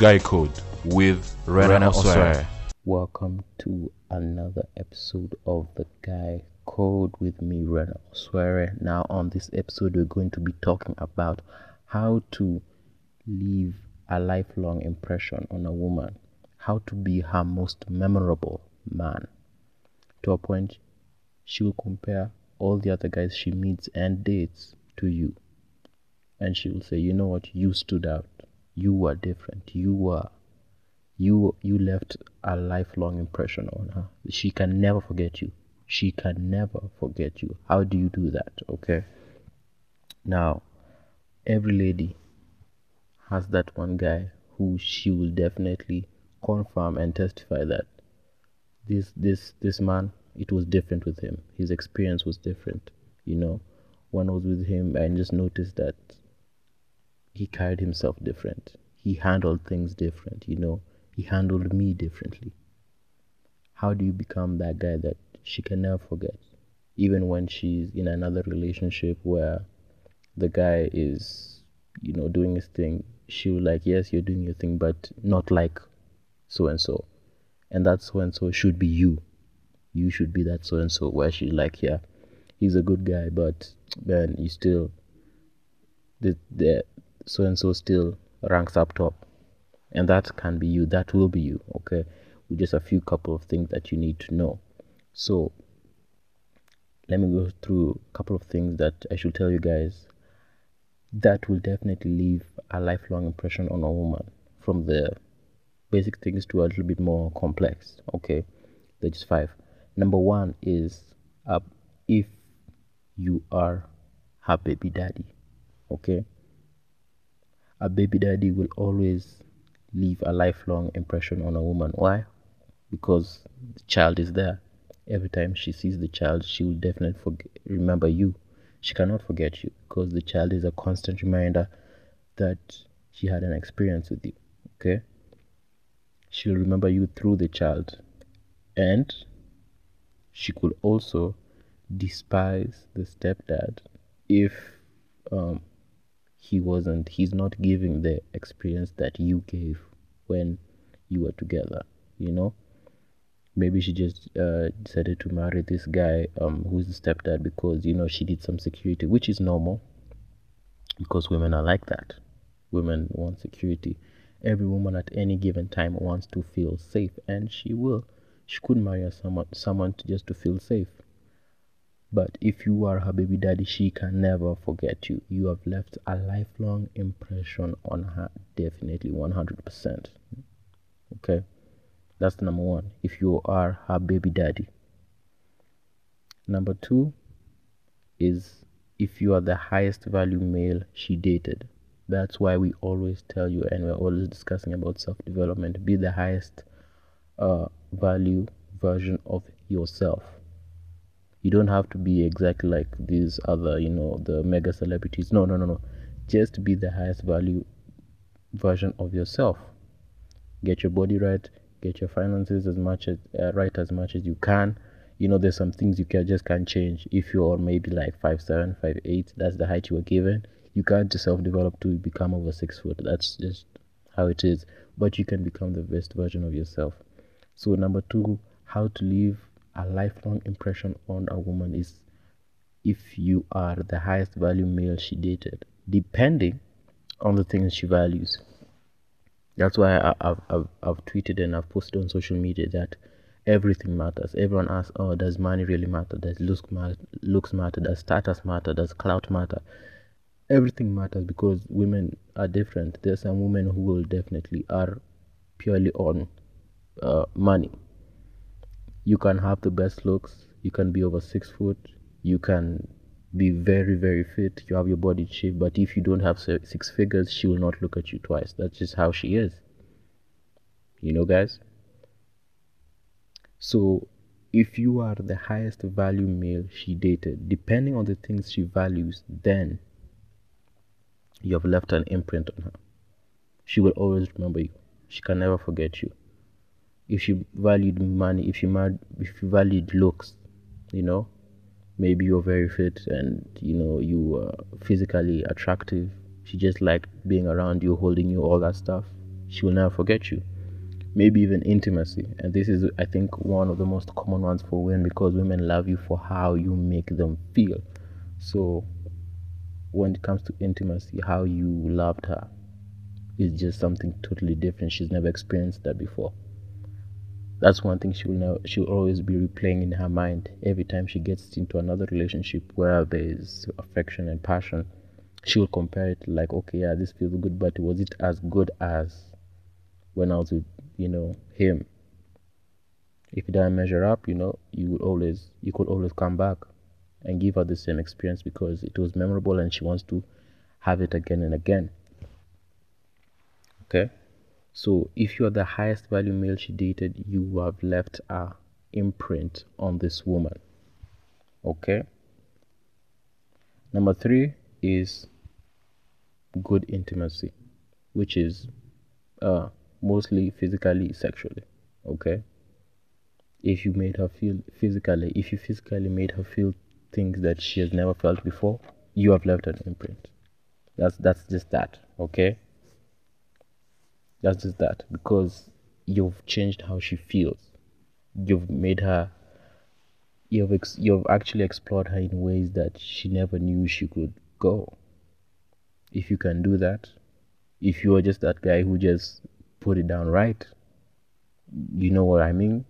Guy Code with Rena Osware. Welcome to another episode of The Guy Code with me, Rena Osware. Now, on this episode, we're going to be talking about how to leave a lifelong impression on a woman, how to be her most memorable man. To a point, she will compare all the other guys she meets and dates to you. And she will say, you know what, you stood out. You were different. You were you you left a lifelong impression on her. She can never forget you. She can never forget you. How do you do that? Okay. Now, every lady has that one guy who she will definitely confirm and testify that this this this man it was different with him. His experience was different. You know, when I was with him, I just noticed that he carried himself different. He handled things different. You know, he handled me differently. How do you become that guy that she can never forget? Even when she's in another relationship where the guy is, you know, doing his thing, she will like, yes, you're doing your thing, but not like so and so. And that so and so should be you. You should be that so and so. Where she's like, yeah, he's a good guy, but man, you still, the the so and so still ranks up top. And that can be you that will be you okay? With just a few couple of things that you need to know. So let me go through a couple of things that i should tell you guys. That will definitely leave a lifelong impression on a woman from the basic things to a little bit more complex okay? There's five. Number one is uh, if you are her baby daddy okay a baby daddy will always leave a lifelong impression on a woman. Why? Because the child is there. Every time she sees the child, she will definitely forget, remember you. She cannot forget you because the child is a constant reminder that she had an experience with you. Okay? She'll remember you through the child. And she could also despise the stepdad if um, he wasn't he's not giving the experience that you gave when you were together you know? Maybe she just uh, decided to marry this guy um, who's the stepdad because you know she did some security which is normal because women are like that. Women want security. Every woman at any given time wants to feel safe and she will. She could marry someone someone to just to feel safe but if you are her baby daddy, she can never forget you. You have left a lifelong impression on her, definitely 100%. Okay, that's number one. If you are her baby daddy, number two is if you are the highest value male she dated. That's why we always tell you, and we're always discussing about self development. Be the highest uh, value version of yourself you don't have to be exactly like these other you know the mega celebrities. No no no no. Just be the highest value version of yourself. Get your body right. Get your finances as much as uh, right as much as you can. You know there's some things you can just can't change. If you're maybe like five seven five eight that's the height you were given. You can't just self-develop to become over six foot. That's just how it is. But you can become the best version of yourself. So number two how to live a lifelong impression on a woman is if you are the highest value male she dated, depending on the things she values. That's why I, have I've, I've tweeted and I've posted on social media that everything matters. Everyone asks, oh, does money really matter? Does looks matter? Looks matter? Does status matter? Does clout matter? Everything matters because women are different. There's some women who will definitely are purely on uh, money you can have the best looks. You can be over six foot. You can be very very fit. You have your body shape. But if you don't have six figures she will not look at you twice. That's just how she is. You know guys? So if you are the highest value male she dated depending on the things she values then you have left an imprint on her. She will always remember you. She can never forget you if you valued money if you mad if you valued looks you know maybe you're very fit and you know you are physically attractive she just liked being around you holding you all that stuff she will never forget you. Maybe even intimacy. And this is, I think, one of the most common ones for women because women love you for how you make them feel. So, when it comes to intimacy, how you loved her is just something totally different. She's never experienced that before. That's one thing she'll know. She'll always be replaying in her mind every time she gets into another relationship where there is affection and passion. She'll compare it like, okay, yeah, this feels good, but was it as good as when I was with, you know, him? If it doesn't measure up, you know, you would always, you could always come back and give her the same experience because it was memorable and she wants to have it again and again. Okay. So if you're the highest value male she dated, you have left a imprint on this woman. Okay. Number three is good intimacy, which is uh, mostly physically, sexually. Okay. If you made her feel physically, if you physically made her feel things that she has never felt before, you have left an imprint. That's that's just that. Okay. That's just that because you've changed how she feels. You've made her. You've ex- you've actually explored her in ways that she never knew she could go. If you can do that, if you are just that guy who just put it down right, you know what I mean.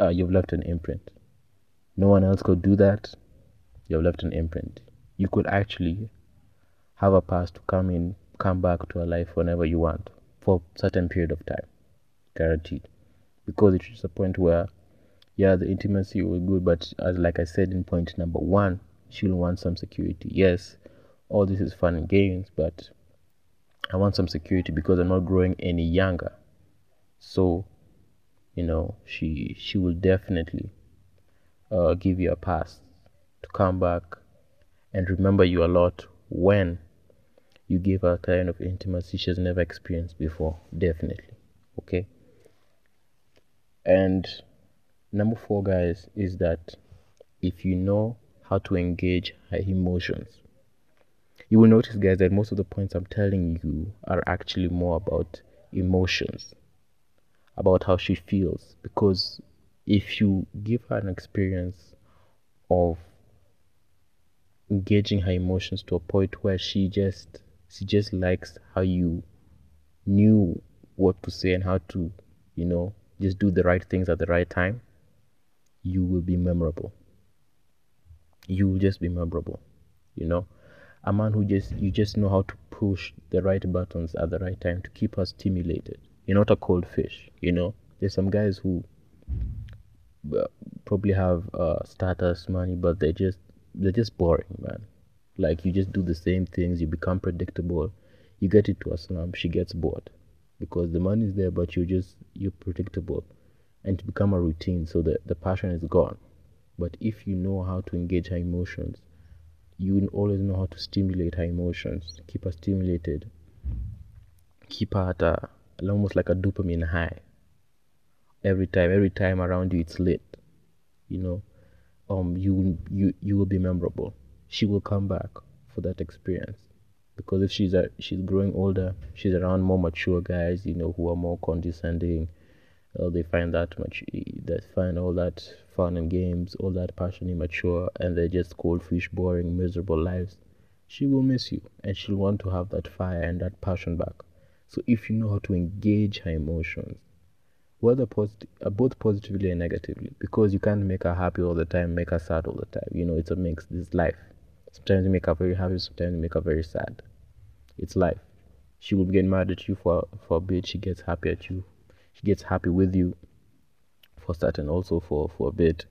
Uh, you've left an imprint. No one else could do that. You've left an imprint. You could actually have a past to come in, come back to a life whenever you want for certain period of time guaranteed. Because it reaches a point where yeah the intimacy was good but as like i said in point number one she'll want some security. Yes all this is fun and games but i want some security because i'm not growing any younger. So you know she she will definitely uh, give you a pass to come back. And remember you a lot when you give her a kind of intimacy she has never experienced before definitely okay? And number four guys is that if you know how to engage her emotions you will notice guys that most of the points i'm telling you are actually more about emotions about how she feels. Because if you give her an experience of engaging her emotions to a point where she just she just likes how you knew what to say and how to, you know, just do the right things at the right time. You will be memorable. You will just be memorable. You know, a man who just you just know how to push the right buttons at the right time to keep us stimulated. You're not a cold fish. You know, there's some guys who uh, probably have uh, status, money, but they just they're just boring, man. Like you just do the same things, you become predictable. You get into a slump, she gets bored because the money is there, but you just you're predictable, and to become a routine, so the the passion is gone. But if you know how to engage her emotions, you will always know how to stimulate her emotions, keep her stimulated, keep her at a almost like a dopamine high. Every time, every time around you, it's lit. You know, um, you you you will be memorable she will come back for that experience. Because if she's a, she's growing older she's around more mature guys you know who are more condescending uh, they find that much they find all that fun and games all that passion immature and they're just cold fish boring miserable lives she will miss you. And she'll want to have that fire and that passion back. So if you know how to engage her emotions whether positive, uh, both positively and negatively because you can't make her happy all the time make her sad all the time you know it's a mix this life Sometimes you make her very happy, sometimes you make her very sad. It's life. She will get mad at you for, for a bit, she gets happy at you. She gets happy with you for certain also for, for a bit.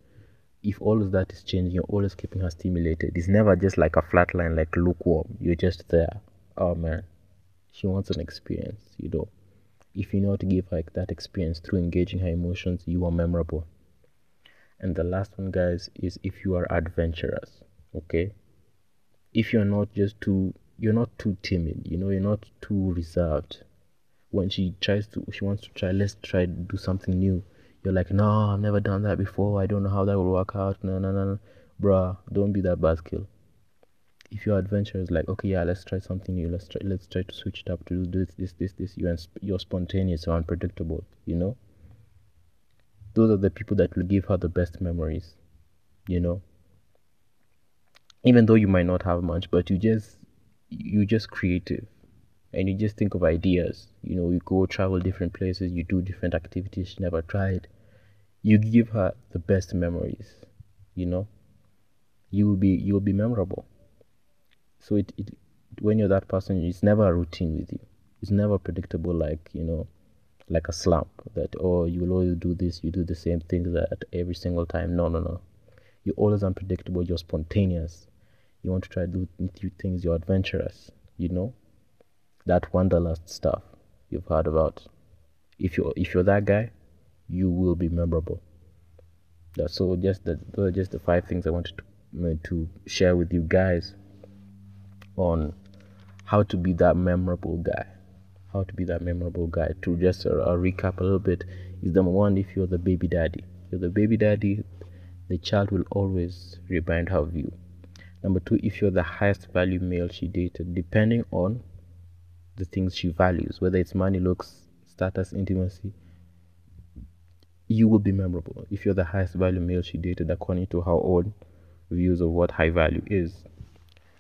If all of that is changing, you're always keeping her stimulated. It's never just like a flat line, like lukewarm. You're just there. Oh man. She wants an experience, you know. If you know how to give her that experience through engaging her emotions, you are memorable. And the last one, guys, is if you are adventurous. Okay? If you're not just too you're not too timid you know you're not too reserved when she tries to she wants to try let's try to do something new you're like no i've never done that before i don't know how that will work out no no no, no. bruh don't be that buzzkill if you're adventurous, like okay, yeah, let's try something new. Let's try let's try to switch it up to do this, this, this, this. You're you're spontaneous, you're unpredictable. You know. Those are the people that will give her the best memories. You know. Even though you might not have much, but you just you just creative and you just think of ideas. You know, you go travel different places, you do different activities she never tried. You give her the best memories. You know, you will be you will be memorable. So it, it when you're that person, it's never a routine with you. It's never predictable like you know, like a slump that oh you will always do this, you do the same things that every single time. No, no, no. You're always unpredictable. You're spontaneous. You want to try to do new things. You're adventurous. You know that wanderlust stuff you've heard about. If you're if you're that guy, you will be memorable. So just the those are just the five things I wanted to to share with you guys on how to be that memorable guy. How to be that memorable guy. To just uh, recap a little bit is number one if you're the baby daddy. You're the baby daddy, the child will always remind her of you. Number two, if you're the highest value male she dated, depending on the things she values, whether it's money, looks, status, intimacy, you will be memorable if you're the highest value male she dated according to her own views of what high value is.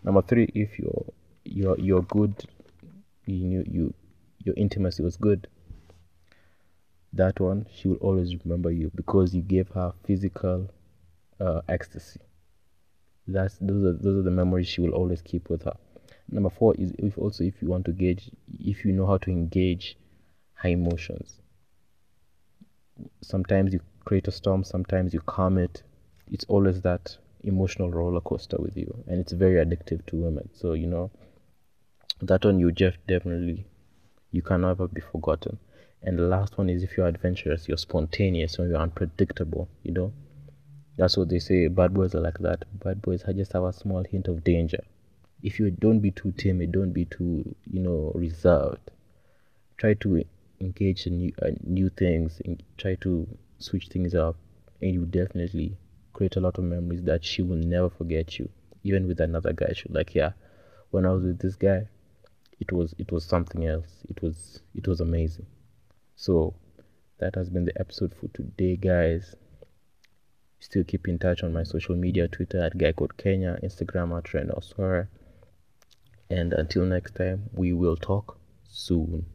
Number three, if your your your good, you you your intimacy was good. That one, she will always remember you because you gave her physical uh, ecstasy. That's those are those are the memories she will always keep with her. Number four is if also if you want to gauge if you know how to engage high emotions. Sometimes you create a storm sometimes you calm it. It's always that emotional roller coaster with you and it's very addictive to women. So you know that one you Jeff definitely you can never be forgotten. And the last one is if you're adventurous you're spontaneous or you're unpredictable you know that's what they say bad boys are like that. Bad boys just have a small hint of danger. If you don't be too timid don't be too you know reserved. Try to engage in new, uh, new things and try to switch things up and you definitely create a lot of memories that she will never forget you even with another guy. She's like yeah when i was with this guy it was it was something else. It was it was amazing. So that has been the episode for today guys still keep in touch on my social media twitter at guy code kenya instagram at Ren and until next time, we will talk soon.